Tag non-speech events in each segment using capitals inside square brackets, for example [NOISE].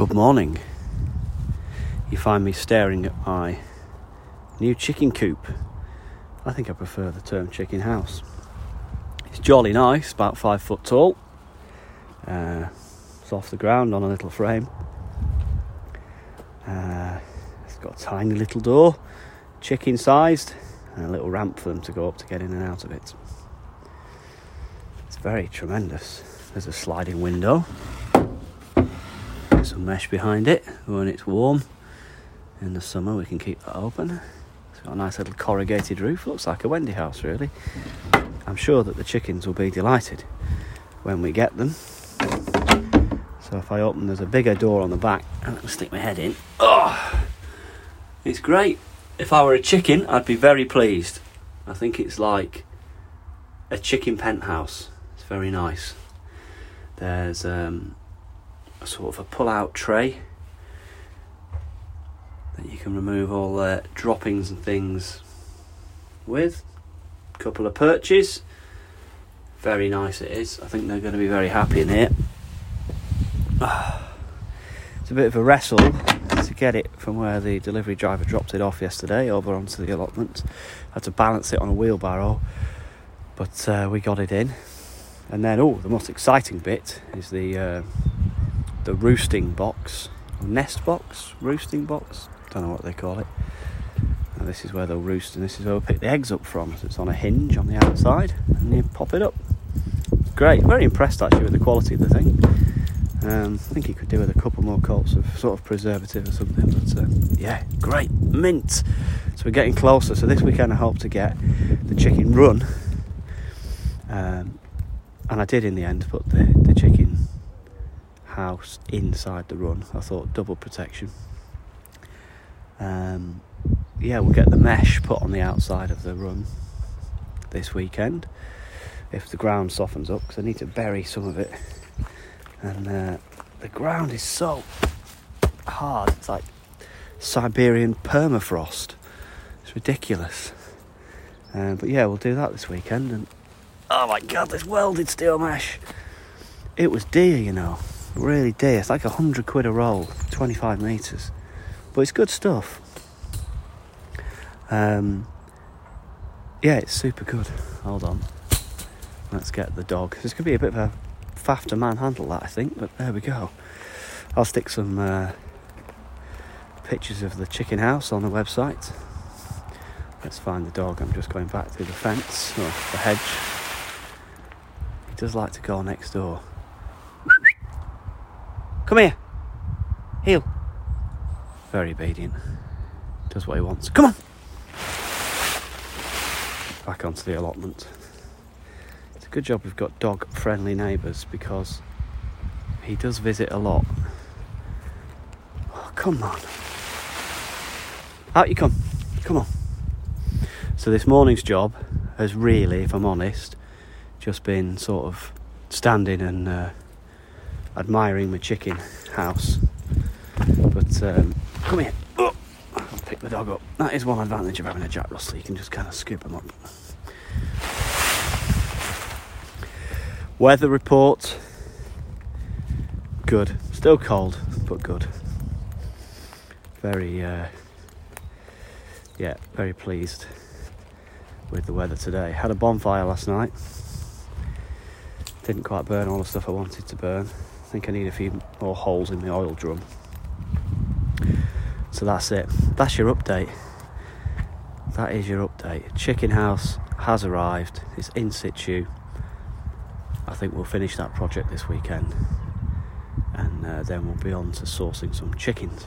Good morning. You find me staring at my new chicken coop. I think I prefer the term chicken house. It's jolly nice, about five foot tall. Uh, it's off the ground on a little frame. Uh, it's got a tiny little door, chicken sized, and a little ramp for them to go up to get in and out of it. It's very tremendous. There's a sliding window, some mesh behind it when it's warm. In the summer, we can keep that open. It's got a nice little corrugated roof, looks like a Wendy house, really. I'm sure that the chickens will be delighted when we get them. So if I open, there's a bigger door on the back, and I can stick my head in. Oh, it's great. If I were a chicken, I'd be very pleased. I think it's like a chicken penthouse. It's very nice. There's um, a sort of a pull-out tray that you can remove all the droppings and things with. A couple of perches. Very nice it is. I think they're going to be very happy in here. [SIGHS] It's a bit of a wrestle to get it from where the delivery driver dropped it off yesterday over onto the allotment. Had to balance it on a wheelbarrow, but uh, we got it in. And then, oh, the most exciting bit is the uh, the roosting box, nest box, roosting box. Don't know what they call it. And this is where they'll roost, and this is where we'll pick the eggs up from. So it's on a hinge on the outside, and you pop it up. Great, very impressed actually with the quality of the thing. Um, I think he could do with a couple more coats of sort of preservative or something, but uh, yeah, great mint. So we're getting closer. So this weekend I hope to get the chicken run, um, and I did in the end put the the chicken house inside the run. I thought double protection. Um, yeah, we'll get the mesh put on the outside of the run this weekend if the ground softens up because I need to bury some of it. And uh, the ground is so hard, it's like Siberian permafrost. It's ridiculous. Uh, but yeah, we'll do that this weekend. And oh my god, this welded steel mesh! It was dear, you know, really dear. It's like a hundred quid a roll, 25 meters, but it's good stuff. Um, yeah, it's super good. Hold on. Let's get the dog. This could be a bit of a faff to manhandle that, I think, but there we go. I'll stick some uh, pictures of the chicken house on the website. Let's find the dog. I'm just going back through the fence or the hedge. He does like to go next door. Come here. Heel. Very obedient. Does what he wants. Come on. Back onto the allotment. It's a good job we've got dog friendly neighbours because he does visit a lot. Oh, come on. Out you come. Come on. So this morning's job has really, if I'm honest, just been sort of standing and uh, admiring my chicken house. But um, come here. Oh, pick the dog up. That is one advantage of having a Jack Russell. You can just kind of scoop them up. Weather report. Good. Still cold, but good. Very, uh, yeah, very pleased with the weather today. Had a bonfire last night. Didn't quite burn all the stuff I wanted to burn. I think I need a few more holes in the oil drum. So that's it. That's your update. That is your update. Chicken house has arrived. It's in situ. I think we'll finish that project this weekend, and uh, then we'll be on to sourcing some chickens.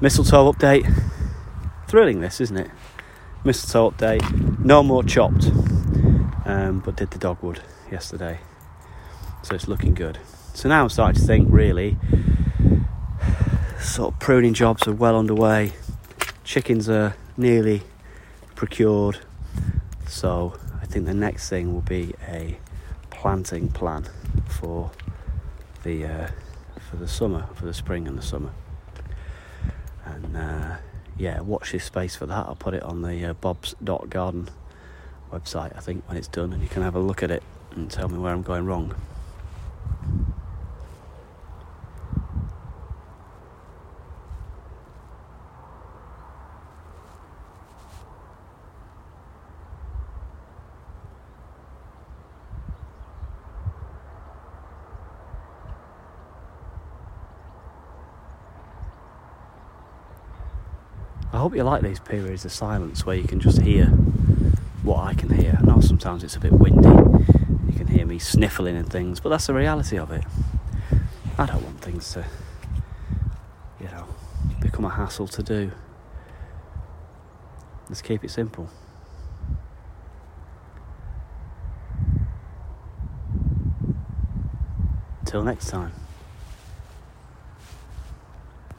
Mistletoe update. Thrilling, this isn't it? Mistletoe update. No more chopped, um, but did the dogwood yesterday, so it's looking good. So now I'm starting to think really. Sort of pruning jobs are well underway. Chickens are nearly procured, so I think the next thing will be a planting plan for the uh, for the summer, for the spring and the summer. And uh, yeah, watch this space for that. I'll put it on the uh, Bob's Dot Garden website. I think when it's done, and you can have a look at it and tell me where I'm going wrong. I hope you like these periods of silence where you can just hear what I can hear. I know sometimes it's a bit windy, you can hear me sniffling and things, but that's the reality of it. I don't want things to, you know, become a hassle to do. Let's keep it simple. Till next time.